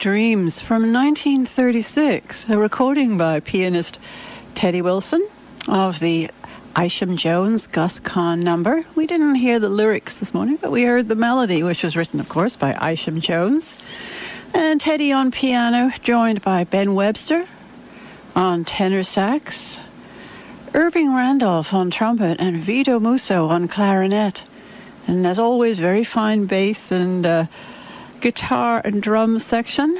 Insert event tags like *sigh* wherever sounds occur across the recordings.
Dreams from 1936, a recording by pianist Teddy Wilson of the Isham Jones Gus Kahn number. We didn't hear the lyrics this morning, but we heard the melody, which was written, of course, by Isham Jones. And Teddy on piano, joined by Ben Webster on tenor sax, Irving Randolph on trumpet, and Vido Musso on clarinet. And as always, very fine bass and uh, guitar and drum section,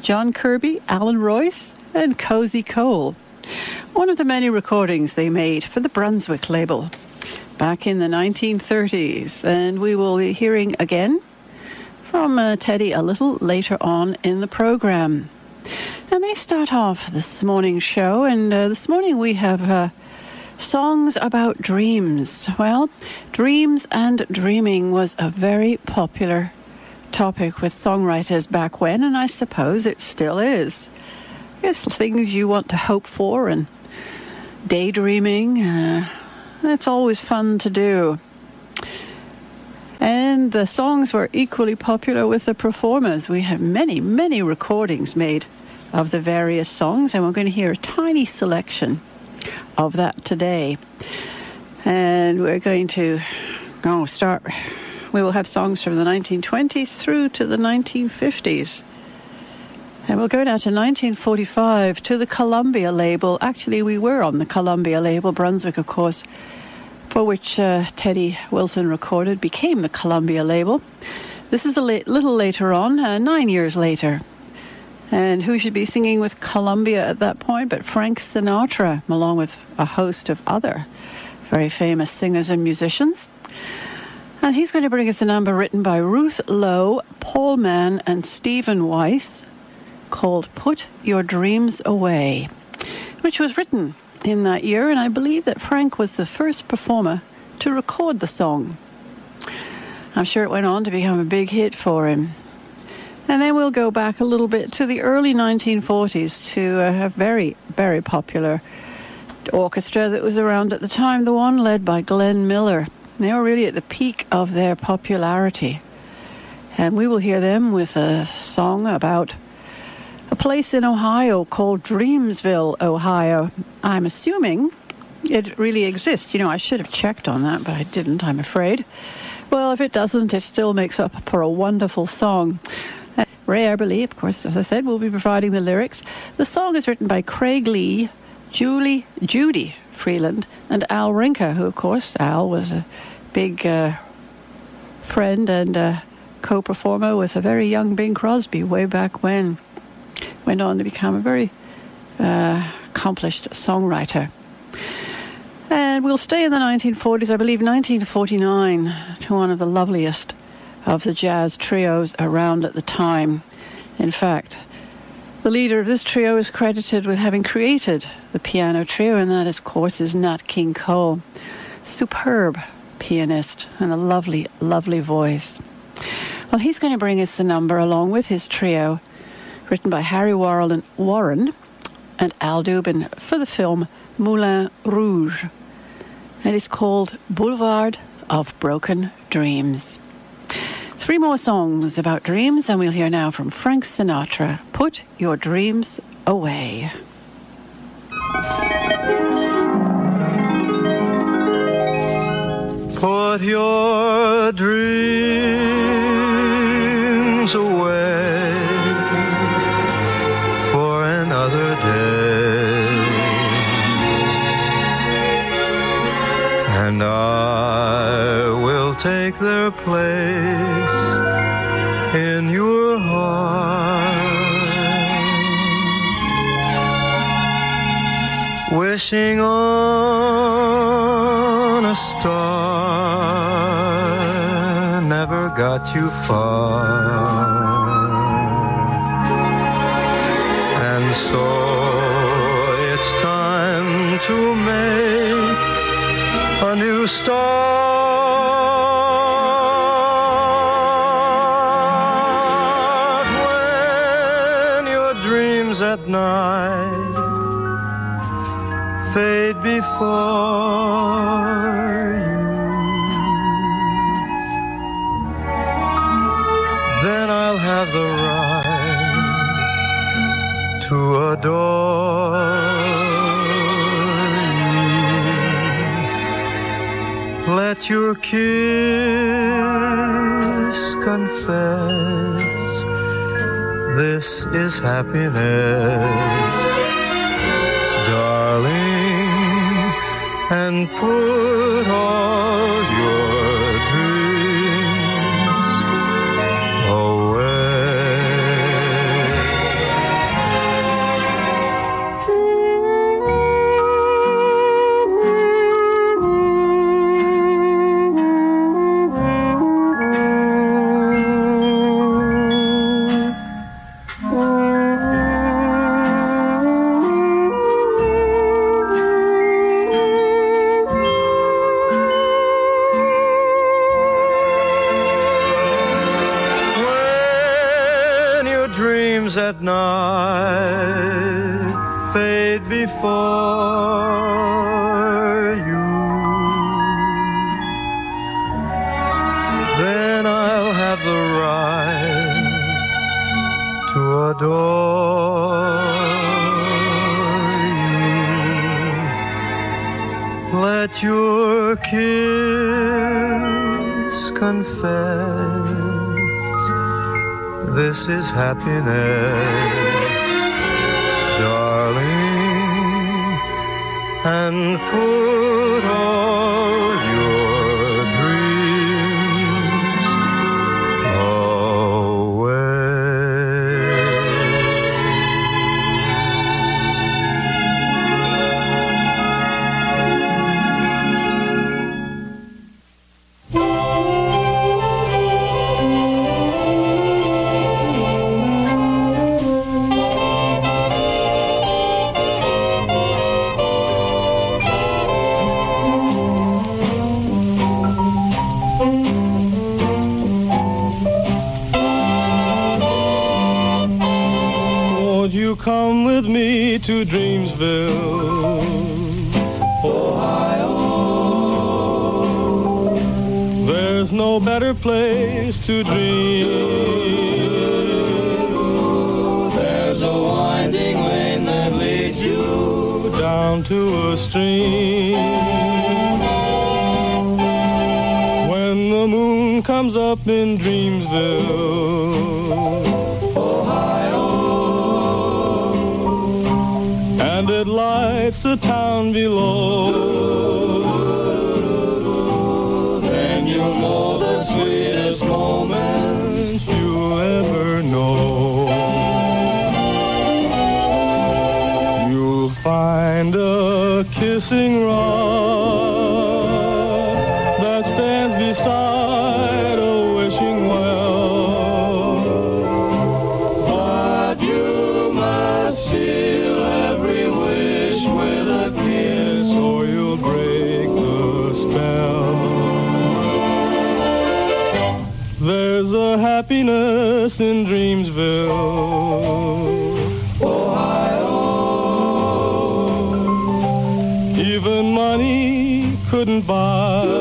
John Kirby, Allan Reuss, and Cozy Cole. One of the many recordings they made for the Brunswick label back in the 1930s, and we will be hearing again from uh, Teddy a little later on in the program. And they start off this morning's show, and uh, this morning we have uh, songs about dreams. Well, dreams and dreaming was a very popular topic with songwriters back when, and I suppose it still is. It's things you want to hope for and daydreaming. Uh, it's always fun to do. And the songs were equally popular with the performers. We have many, many recordings made of the various songs, and we're going to hear a tiny selection of that today. And we're going to oh, start we will have songs from the 1920s through to the 1950s. And we'll go now to 1945 to the Columbia label. Actually, we were on the Columbia label, Brunswick, of course, for which uh, Teddy Wilson recorded, became the Columbia label. This is a la- little later on, uh, nine years later. And who should be singing with Columbia at that point but Frank Sinatra, along with a host of other very famous singers and musicians. And he's going to bring us a number written by Ruth Lowe, Paul Mann, and Stephen Weiss called Put Your Dreams Away, which was written in that year. And I believe that Frank was the first performer to record the song. I'm sure it went on to become a big hit for him. And then we'll go back a little bit to the early 1940s to a very, very popular orchestra that was around at the time, the one led by Glenn Miller. They were really at the peak of their popularity. And we will hear them with a song about a place in Ohio called Dreamsville, Ohio. I'm assuming it really exists. You know, I should have checked on that, but I didn't, I'm afraid. Well, if it doesn't, it still makes up for a wonderful song. Ray Eberle, of course, as I said, will be providing the lyrics. The song is written by Craig Lee, Julie, Judy Freeland, and Al Rinker, who, of course, Al was a big uh, friend and uh, co performer with a very young Bing Crosby way back when. Went on to become a very uh, accomplished songwriter. And we'll stay in the 1940s, I believe 1949, to one of the loveliest of the jazz trios around at the time. In fact, the leader of this trio is credited with having created the piano trio, and that, of course, is Nat King Cole. Superb pianist and a lovely, lovely voice. Well, he's going to bring us the number along with his trio, written by Harry Warren and Al Dubin for the film Moulin Rouge. And it's called Boulevard of Broken Dreams. Three more songs about dreams, and we'll hear now from Frank Sinatra Put Your Dreams Away. Put got you far. And so it's time to make a new start when your dreams at night fade Let your kiss confess. This is happiness happiness, to a stream. When the moon comes up in Dreamsville, Ohio, and it lights the town below. A kissing rod that stands beside a wishing well. But you must seal every wish with a kiss, or you'll break the spell. There's a happiness in Dreamsville, couldn't buy.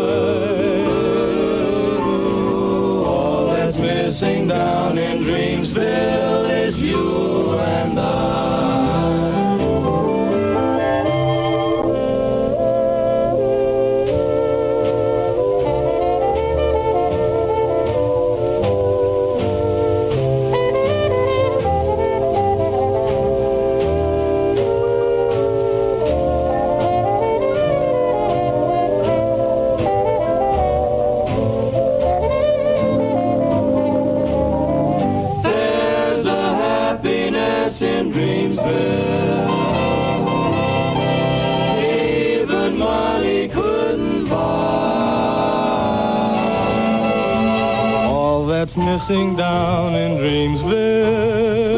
Missing down in Dreamsville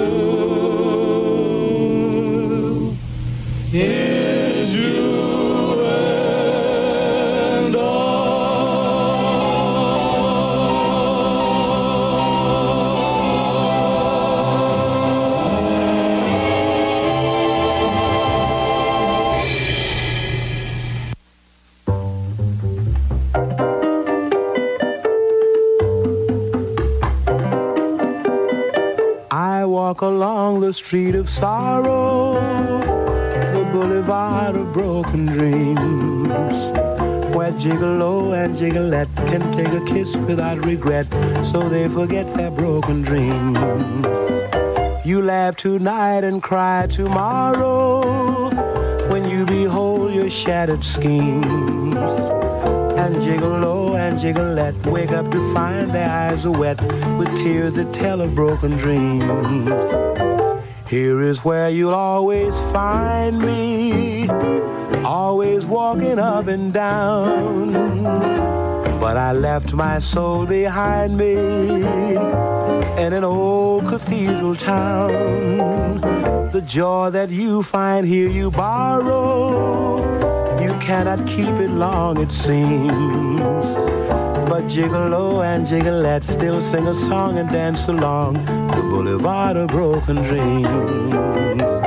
the street of sorrow, the boulevard of broken dreams, where Gigolo and Gigolette can take a kiss without regret, so they forget their broken dreams. You laugh tonight and cry tomorrow when you behold your shattered schemes. And Gigolo and Gigolette wake up to find their eyes are wet with tears that tell of broken dreams. Here is where you'll always find me, always walking up and down. But I left my soul behind me in an old cathedral town. The joy that you find here you borrow. You cannot keep it long, it seems. But Gigolo and Gigolette still sing a song and dance along the boulevard of broken dreams.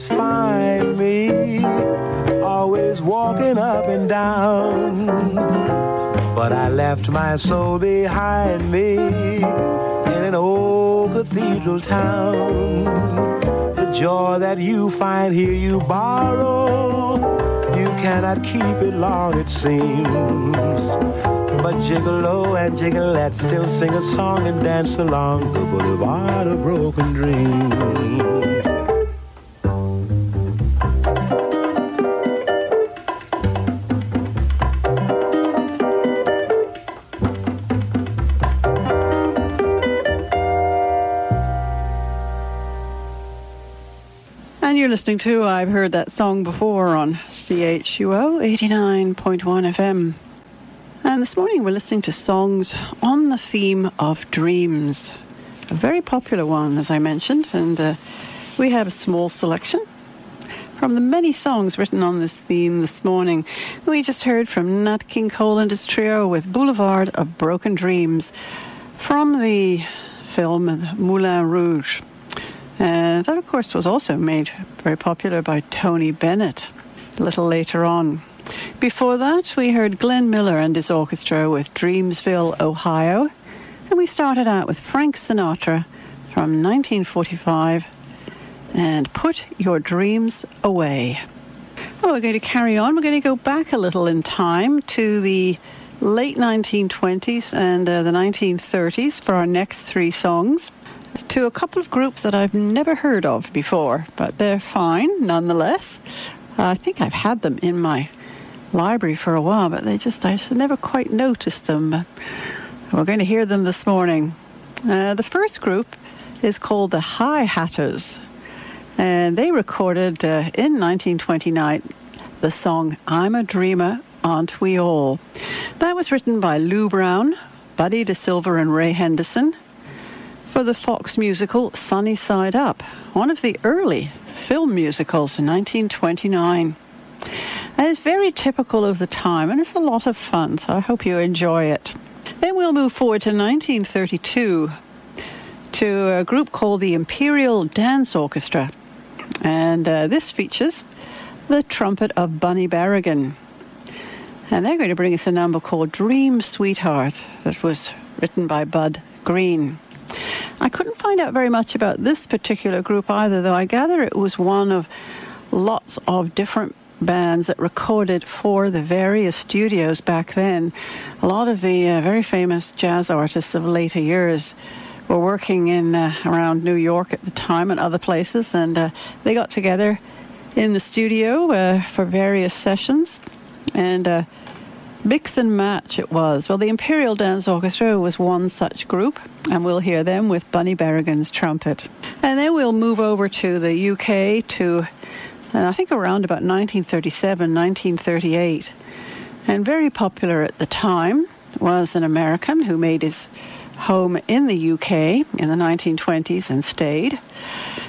Always find me, always walking up and down. But I left my soul behind me in an old cathedral town. The joy that you find here you borrow, you cannot keep it long, it seems. But gigolo and gigolette still sing a song and dance along the boulevard of broken dreams. Listening to I've Heard That Song Before on CHUO 89.1 FM. And this morning we're listening to songs on the theme of dreams. A very popular one, as I mentioned, and uh, we have a small selection from the many songs written on this theme this morning. We just heard from Nat King Cole and his trio with Boulevard of Broken Dreams from the film Moulin Rouge. And that, of course, was also made very popular by Tony Bennett a little later on. Before that, we heard Glenn Miller and his orchestra with Dreamsville, Ohio. And we started out with Frank Sinatra from 1945 and Put Your Dreams Away. Well, we're going to carry on. We're going to go back a little in time to the late 1920s and uh, the 1930s for our next three songs to a couple of groups that I've never heard of before, but they're fine nonetheless. I think I've had them in my library for a while, but they just, I never quite noticed them. We're going to hear them this morning. Uh, the first group is called the High Hatters, and they recorded uh, in 1929 the song I'm a Dreamer, Aren't We All? That was written by Lou Brown, Buddy DeSylva, and Ray Henderson for the Fox musical Sunny Side Up, one of the early film musicals in 1929. And it's very typical of the time and it's a lot of fun, so I hope you enjoy it. Then we'll move forward to 1932 to a group called the Imperial Dance Orchestra. And uh, this features the trumpet of Bunny Berigan. And they're going to bring us a number called Dream Sweetheart that was written by Bud Green. I couldn't find out very much about this particular group either, though I gather it was one of lots of different bands that recorded for the various studios back then. A lot of the uh, very famous jazz artists of later years were working in uh, around New York at the time and other places, and uh, they got together in the studio uh, for various sessions. And uh, Mix and match it was. Well, the Imperial Dance Orchestra was one such group, and we'll hear them with Bunny Berigan's trumpet. And then we'll move over to the UK to, uh, I think, around about 1937, 1938. And very popular at the time was an American who made his home in the UK in the 1920s and stayed.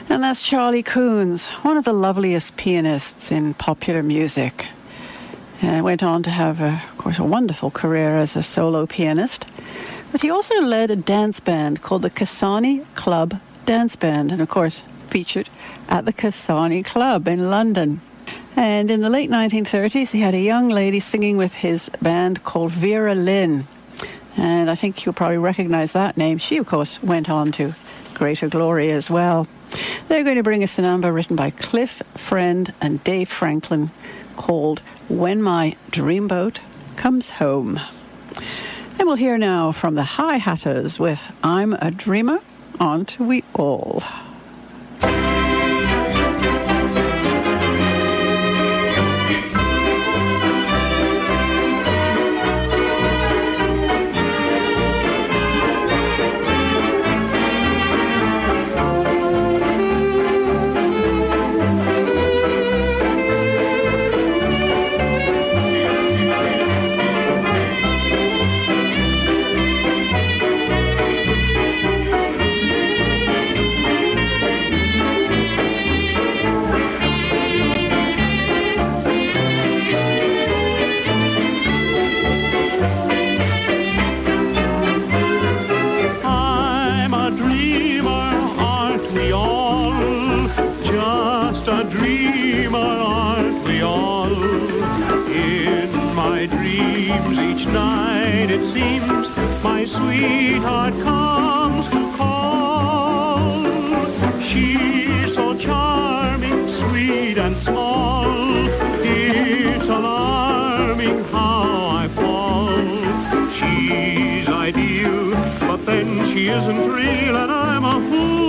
And that's Charlie Kunz, one of the loveliest pianists in popular music. And went on to have, a, of course, a wonderful career as a solo pianist. But he also led a dance band called the Casani Club Dance Band, and of course, featured at the Casani Club in London. And in the late 1930s, he had a young lady singing with his band called Vera Lynn. And I think you'll probably recognize that name. She, of course, went on to greater glory as well. They're going to bring us a number written by Cliff Friend and Dave Franklin called When My Dreamboat Comes Home. And we'll hear now from the Hi Hatters with I'm a Dreamer, Aren't We All? It seems my sweetheart comes to call. She's so charming, sweet and small. It's alarming how I fall. She's ideal, but then she isn't real, and I'm a fool.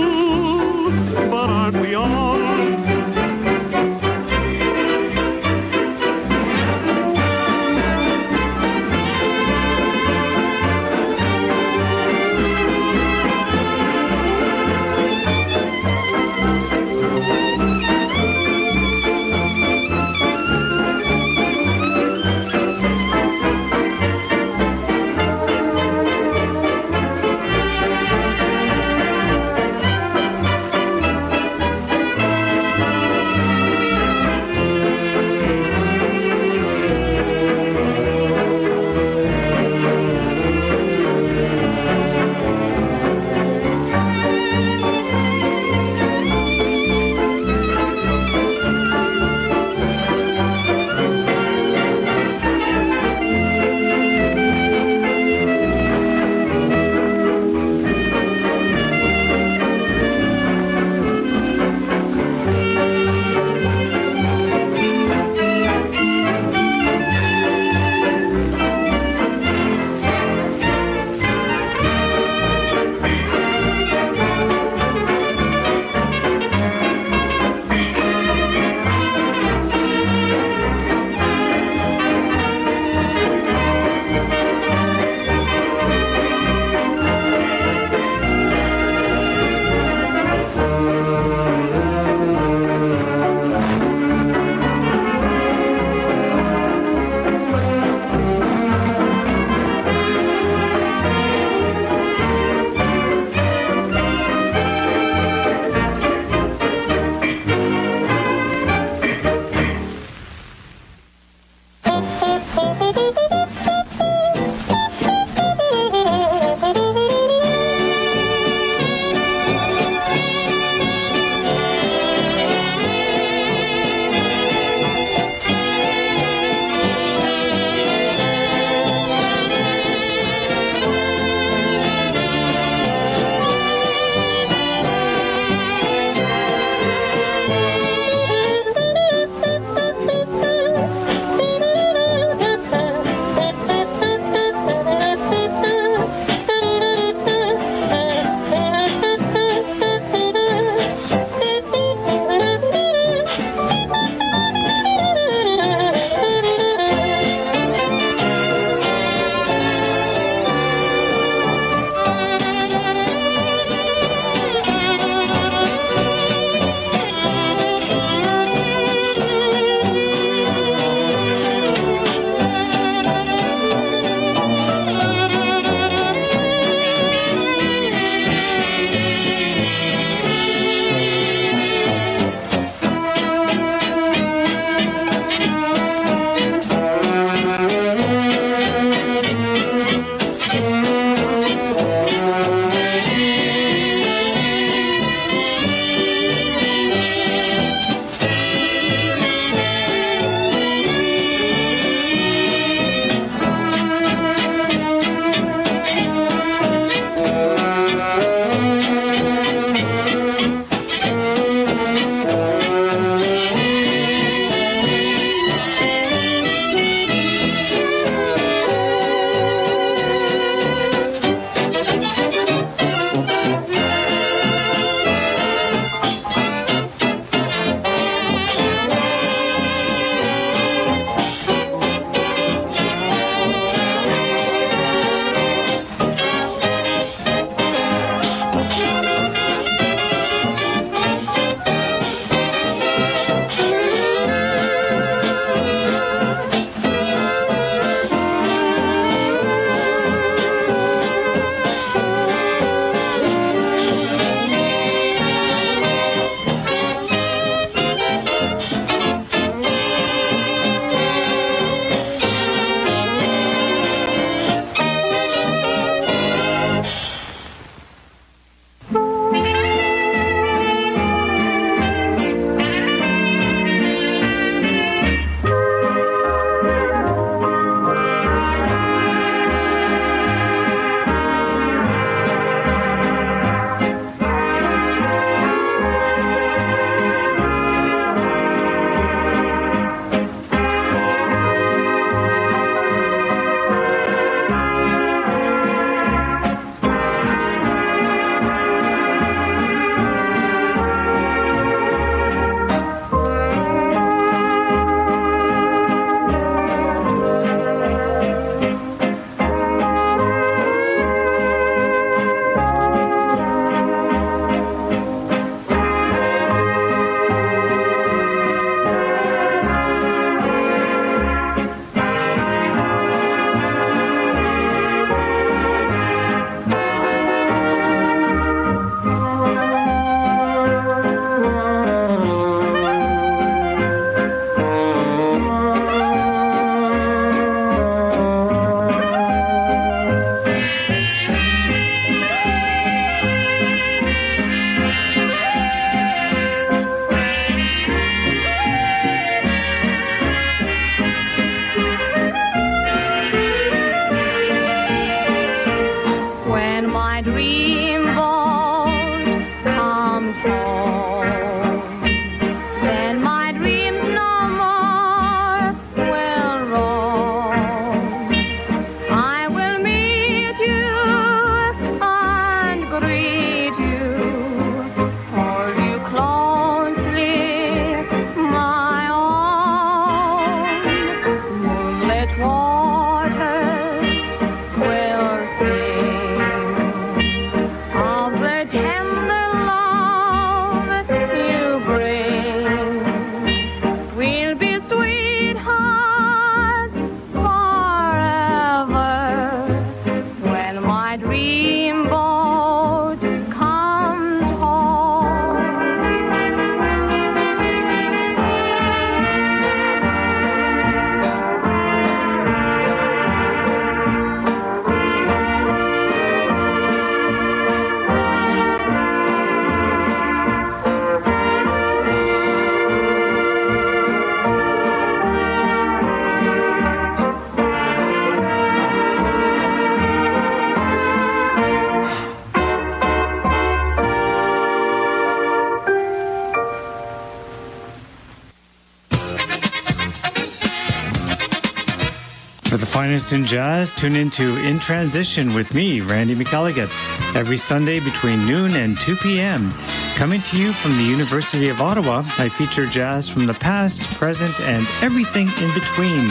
In jazz, tune into In Transition with me, Randy McElligott, every Sunday between noon and 2 p.m. Coming to you from the University of Ottawa, I feature jazz from the past, present, and everything in between.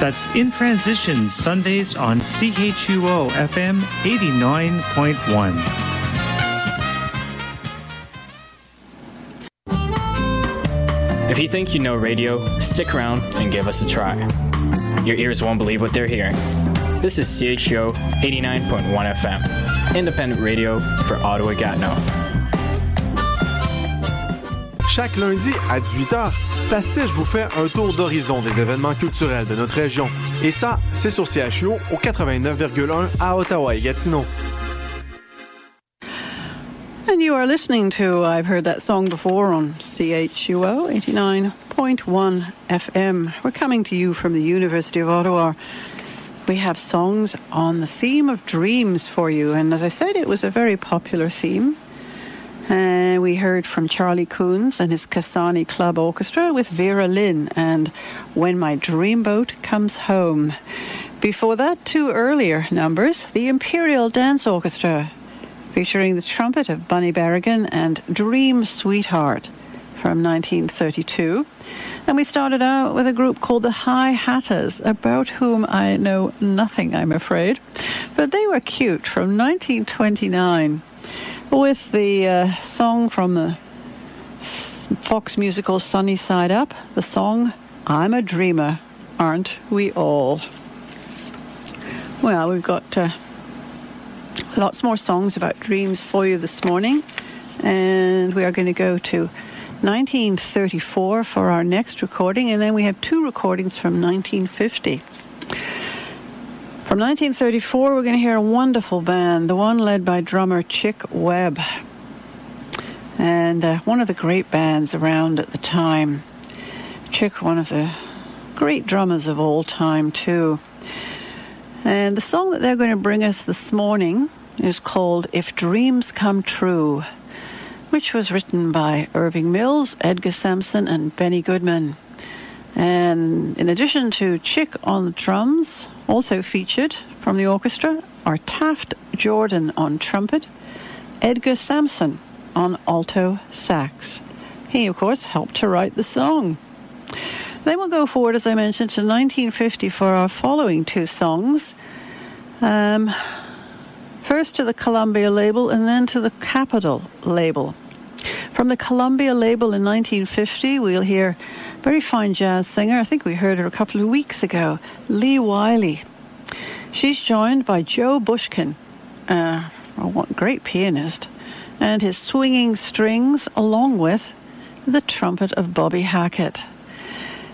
That's In Transition, Sundays on CHUO FM 89.1. If you think you know radio, stick around and give us a try. Your ears won't believe what they're hearing. This is CHO 89.1 FM, independent radio for Ottawa Gatineau. Chaque lundi à 18h, Pastiche vous fait un tour d'horizon des événements culturels de notre région. Et ça, c'est sur CHO au 89,1 à Ottawa et Gatineau. And you are listening to, I've heard that song before on CHUO 89.1 FM. We're coming to you from the University of Ottawa. We have songs on the theme of dreams for you. And as I said, it was a very popular theme. And we heard from Charlie Kunz and his Casani Club Orchestra with Vera Lynn and When My Dreamboat Comes Home. Before that, two earlier numbers the Imperial Dance Orchestra featuring the trumpet of Bunny Berigan and Dream Sweetheart from 1932. And we started out with a group called the High Hatters, about whom I know nothing, I'm afraid. But they were cute from 1929 with the uh, song from the Fox musical Sunny Side Up, the song I'm a Dreamer, Aren't We All? Well, we've got uh, lots more songs about dreams for you this morning, and we are going to go to 1934 for our next recording, and then we have two recordings from 1950. From 1934, we're going to hear a wonderful band, the one led by drummer Chick Webb, and uh, one of the great bands around at the time. Chick, one of the great drummers of all time, too. And the song that they're going to bring us this morning is called If Dreams Come True, which was written by Irving Mills, Edgar Sampson, and Benny Goodman. And in addition to Chick on the drums, also featured from the orchestra are Taft Jordan on trumpet, Edgar Sampson on alto sax. He, of course, helped to write the song. Then we'll go forward, as I mentioned, to 1950 for our following two songs. Um, first to the Columbia label and then to the Capitol label. From the Columbia label in 1950, we'll hear very fine jazz singer. I think we heard her a couple of weeks ago, Lee Wiley. She's joined by Joe Bushkin, uh, a one- great pianist, and his swinging strings, along with the trumpet of Bobby Hackett.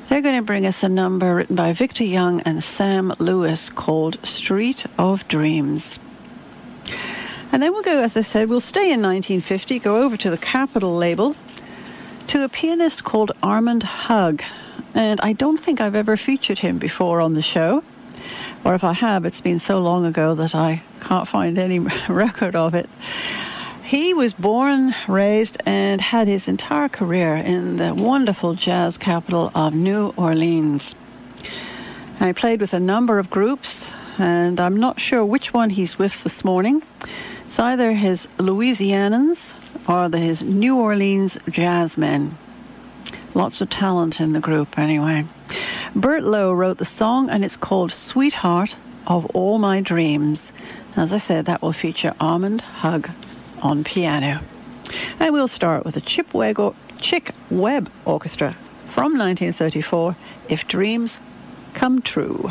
They're going to bring us a number written by Victor Young and Sam Lewis called Street of Dreams. And then we'll go, as I said, we'll stay in 1950, go over to the Capitol label, to a pianist called Armand Hug. And I don't think I've ever featured him before on the show. Or if I have, it's been so long ago that I can't find any *laughs* record of it. He was born, raised, and had his entire career in the wonderful jazz capital of New Orleans. He played with a number of groups, and I'm not sure which one he's with this morning. It's either his Louisianans or the, his New Orleans Jazzmen. Lots of talent in the group, anyway. Bert Lowe wrote the song, and it's called Sweetheart of All My Dreams. As I said, that will feature Armand Hug on piano. And we'll start with the Chip Webb, Chick Webb Orchestra from 1934, If Dreams Come True.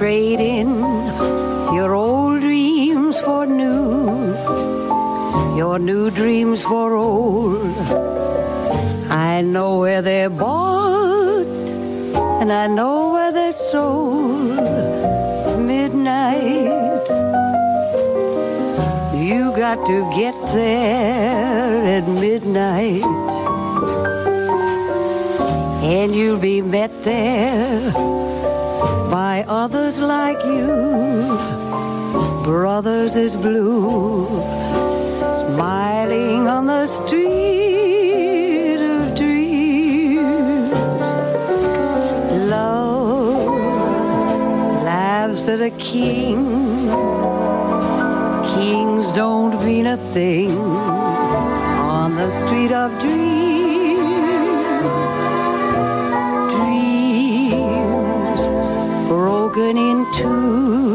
On the street of dreams. Dreams broken in two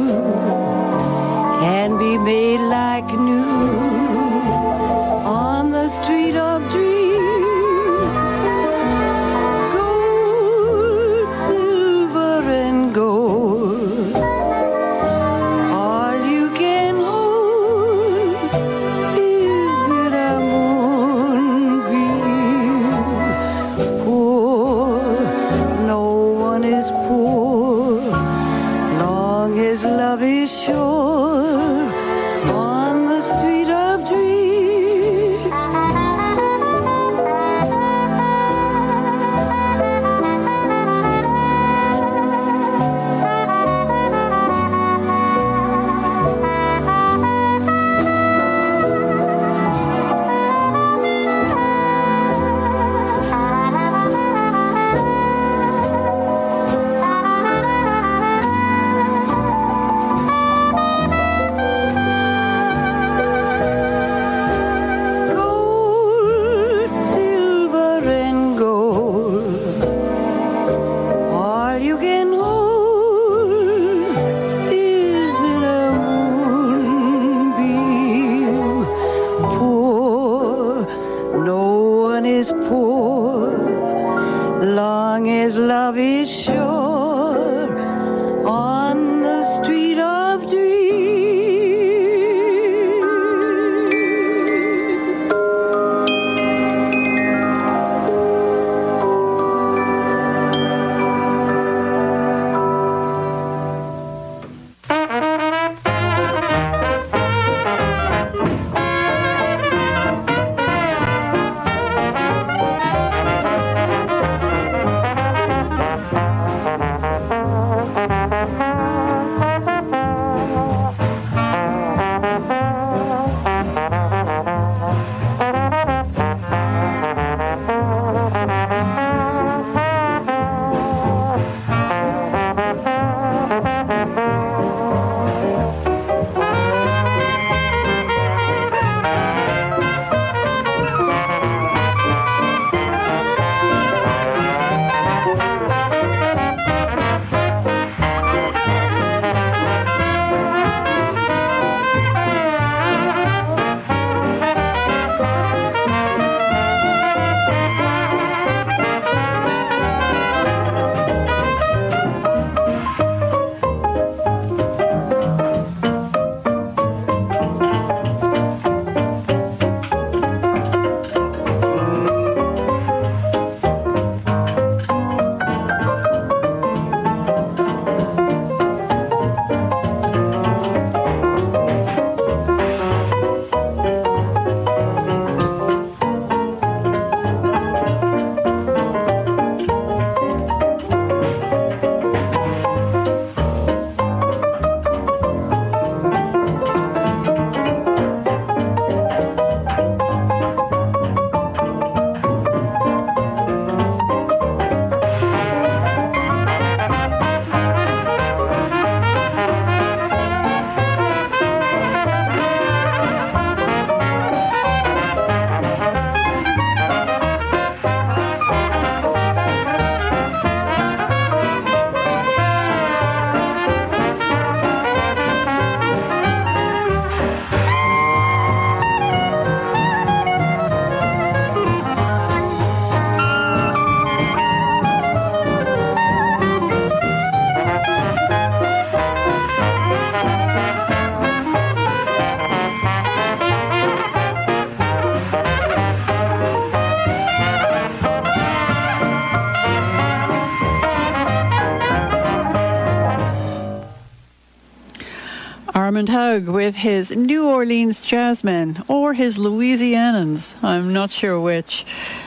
With his New Orleans Jazzmen or his Louisianans, I'm not sure which,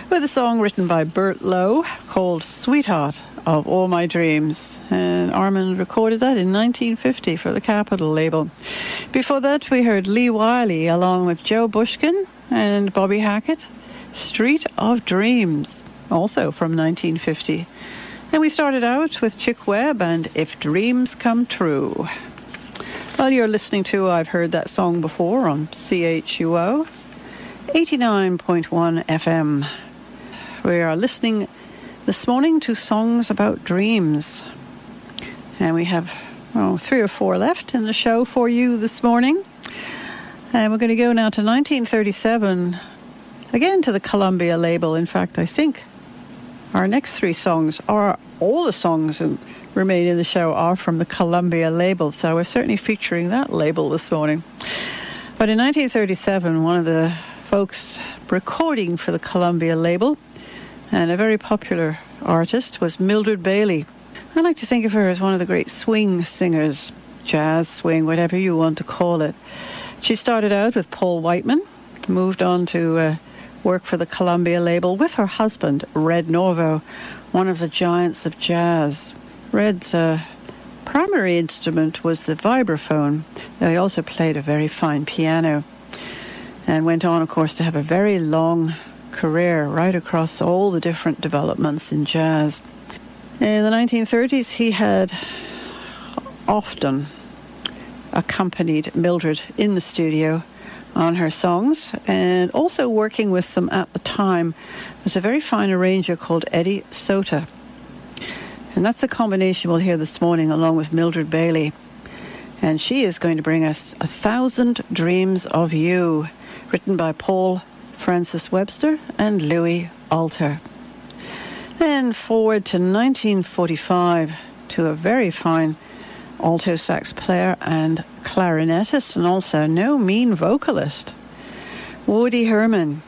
with a song written by Bert Lowe called Sweetheart of All My Dreams. And Armand recorded that in 1950 for the Capitol label. Before that, we heard Lee Wiley along with Joe Bushkin and Bobby Hackett, Street of Dreams, also from 1950. And we started out with Chick Webb and If Dreams Come True. Well, you're listening to I've Heard That Song Before on CHUO 89.1 FM. We are listening this morning to songs about dreams. And we have three or four left in the show for you this morning. And we're going to go now to 1937, again to the Columbia label. In fact, I think our next three songs are all the songs that remain in the show are from the Columbia label, so we're certainly featuring that label this morning. But in 1937, one of the folks recording for the Columbia label and a very popular artist was Mildred Bailey. I like to think of her as one of the great swing singers, jazz, swing, whatever you want to call it. She started out with Paul Whiteman, moved on to uh, work for the Columbia label with her husband, Red Norvo, one of the giants of jazz. Red's uh, primary instrument was the vibraphone, though he also played a very fine piano and went on, of course, to have a very long career right across all the different developments in jazz. In the 1930s, he had often accompanied Mildred in the studio on her songs, and also working with them at the time was a very fine arranger called Eddie Sauter. And that's the combination we'll hear this morning, along with Mildred Bailey. And she is going to bring us A Thousand Dreams of You, written by Paul Francis Webster and Louis Alter. Then forward to 1945 to a very fine alto sax player and clarinetist, and also no mean vocalist. Woody Herman.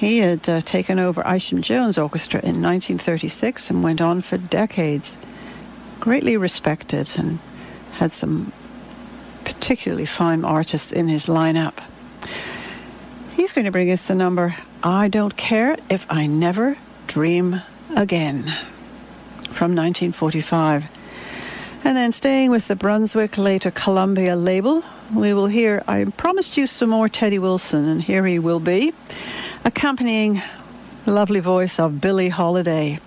He had uh, taken over Isham Jones Orchestra in 1936 and went on for decades. Greatly respected and had some particularly fine artists in his lineup. He's going to bring us the number I Don't Care If I Never Dream Again from 1945. And then staying with the Brunswick, later Columbia label, we will hear, I promised you some more Teddy Wilson, and here he will be, accompanying the lovely voice of Billie Holiday.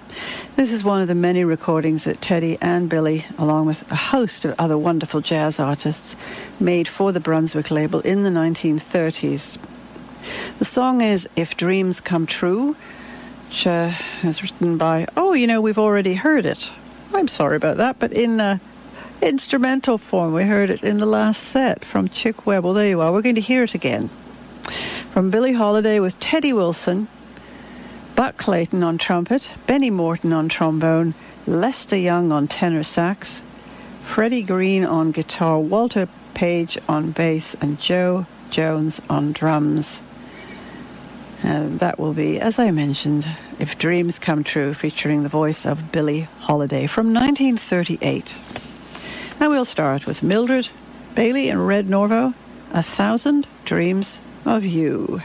This is one of the many recordings that Teddy and Billie, along with a host of other wonderful jazz artists, made for the Brunswick label in the 1930s. The song is If Dreams Come True, which uh, is written by, oh, you know, we've already heard it. I'm sorry about that, but in uh, instrumental form, we heard it in the last set from Chick Webb. Well, there you are. We're going to hear it again. From Billie Holiday with Teddy Wilson, Buck Clayton on trumpet, Benny Morton on trombone, Lester Young on tenor sax, Freddie Green on guitar, Walter Page on bass, and Jo Jones on drums. And that will be, as I mentioned, If Dreams Come True, featuring the voice of Billie Holiday from 1938. Now we'll start with Mildred Bailey and Red Norvo, A Thousand Dreams of You.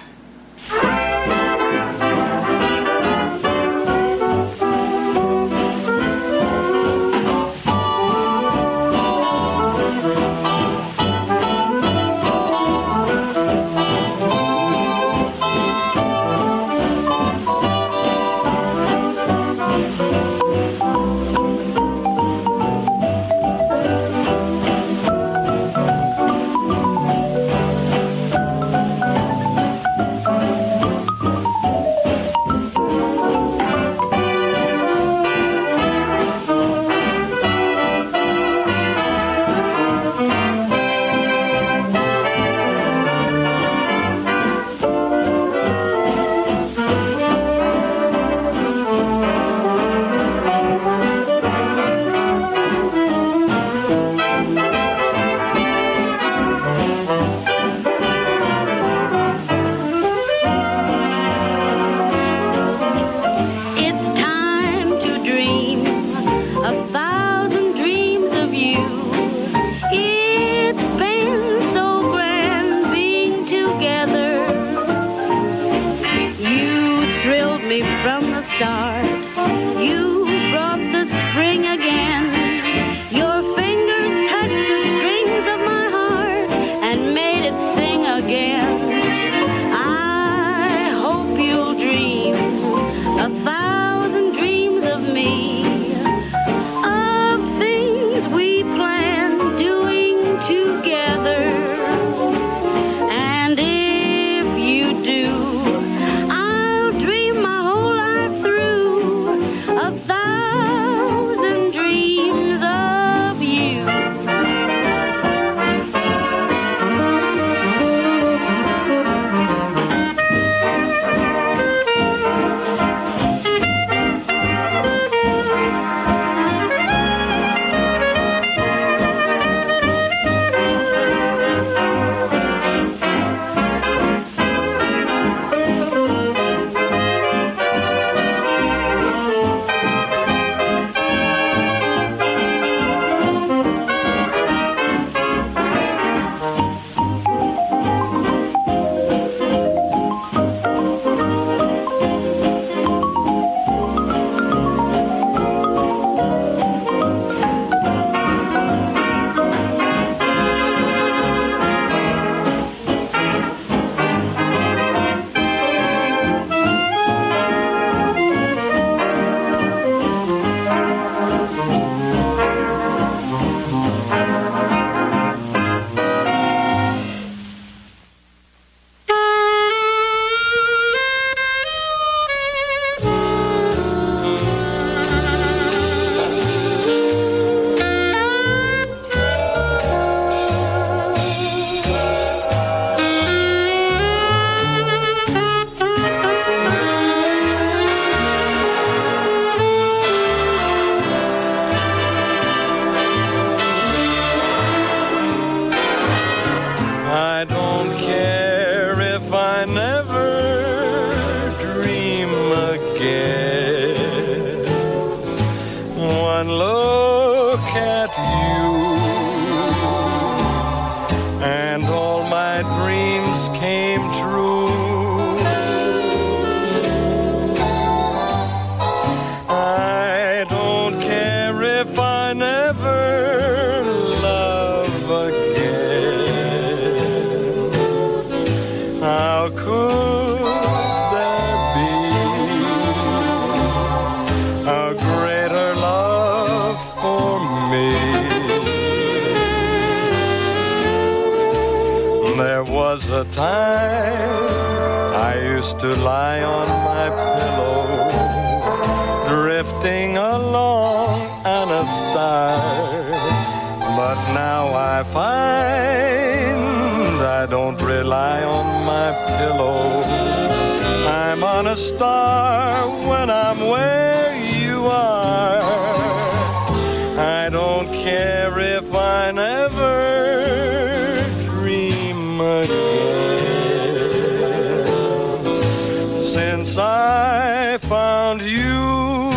Found you,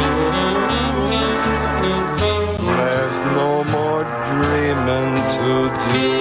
there's no more dreaming to do.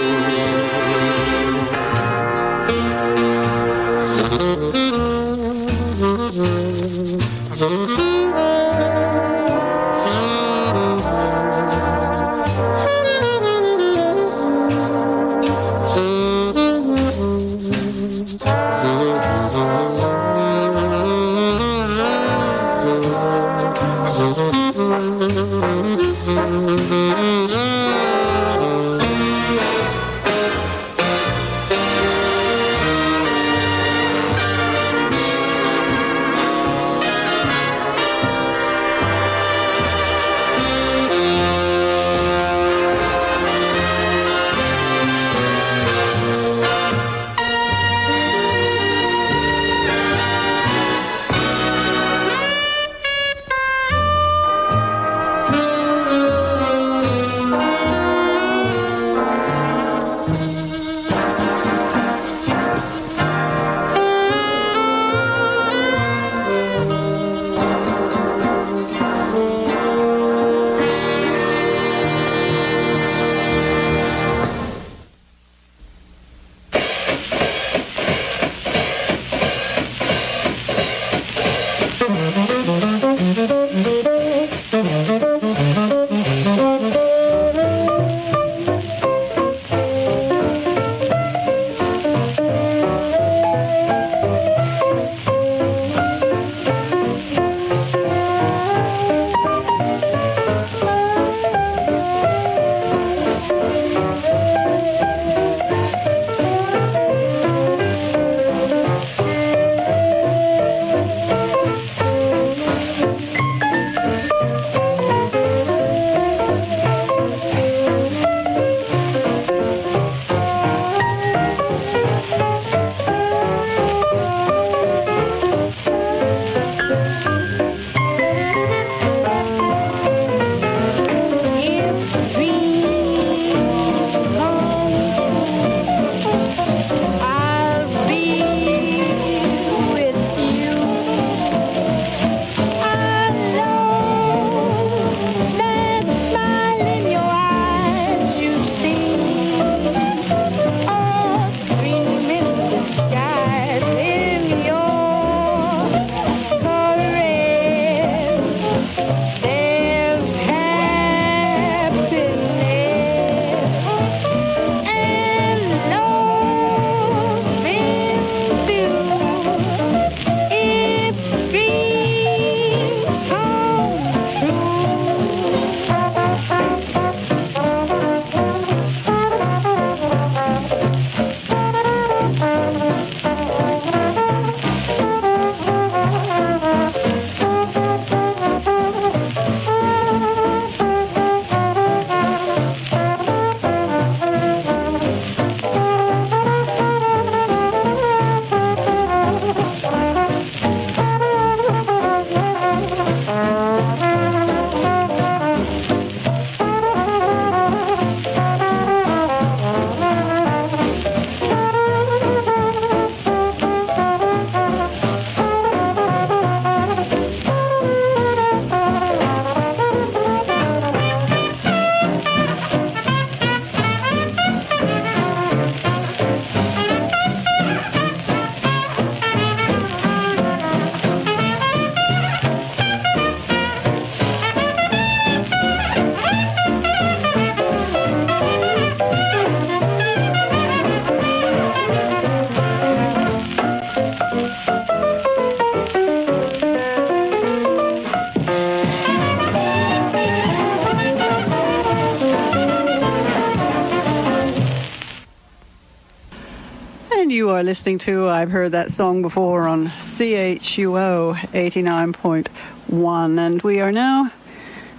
Listening to I've Heard That Song Before on CHUO 89.1. And we are now,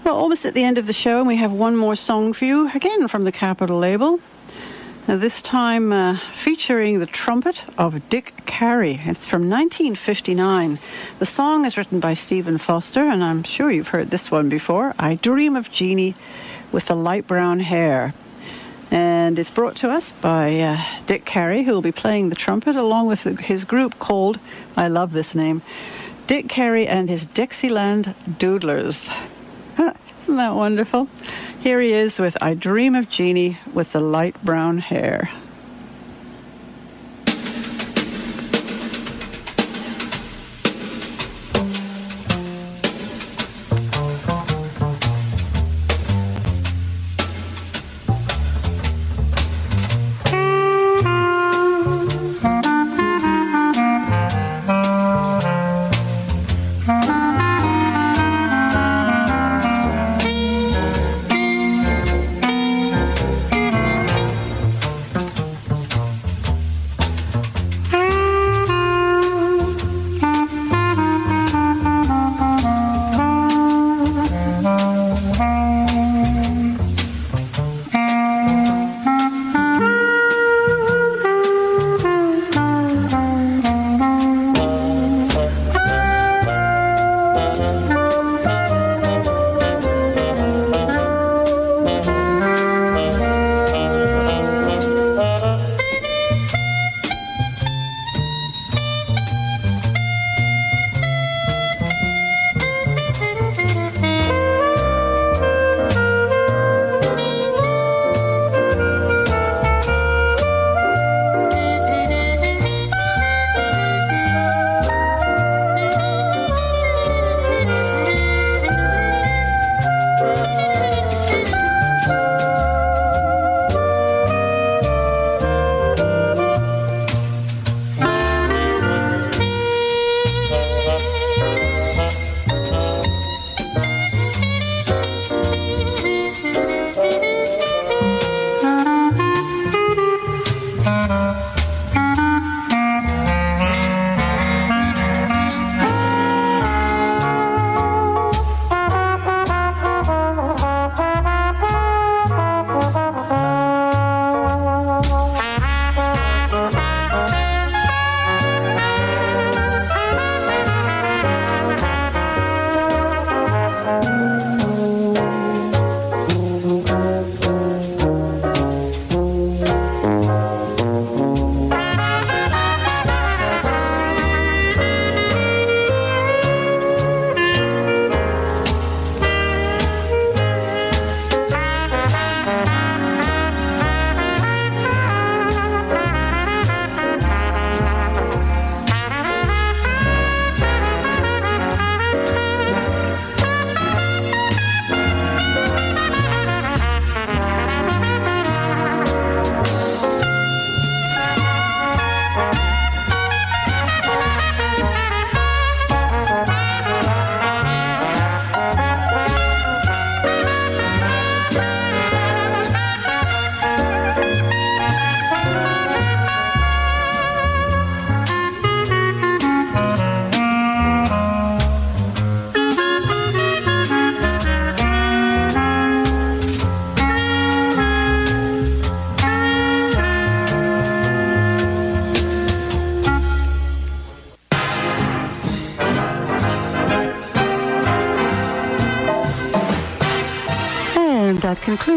well, almost at the end of the show, and we have one more song for you, again from the Capitol label. Now, this time uh, featuring the trumpet of Dick Cary. It's from 1959. The song is written by Stephen Foster, and I'm sure you've heard this one before I Dream of Jeannie with the Light Brown Hair. And it's brought to us by uh, Dick Cary, who will be playing the trumpet along with his group called, I love this name, Dick Cary and his Dixieland Doodlers. Isn't that wonderful? Here he is with I Dream of Jeannie with the light brown hair.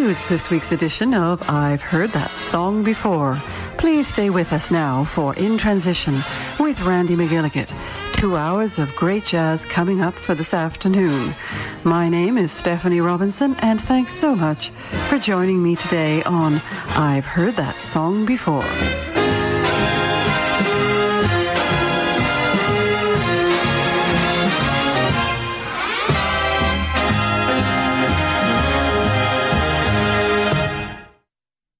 Concludes this week's edition of I've Heard That Song Before. Please stay with us now for In Transition with Randy McGilligan. Two hours of great jazz coming up for this afternoon. My name is Stephanie Robinson, and thanks so much for joining me today on I've Heard That Song Before.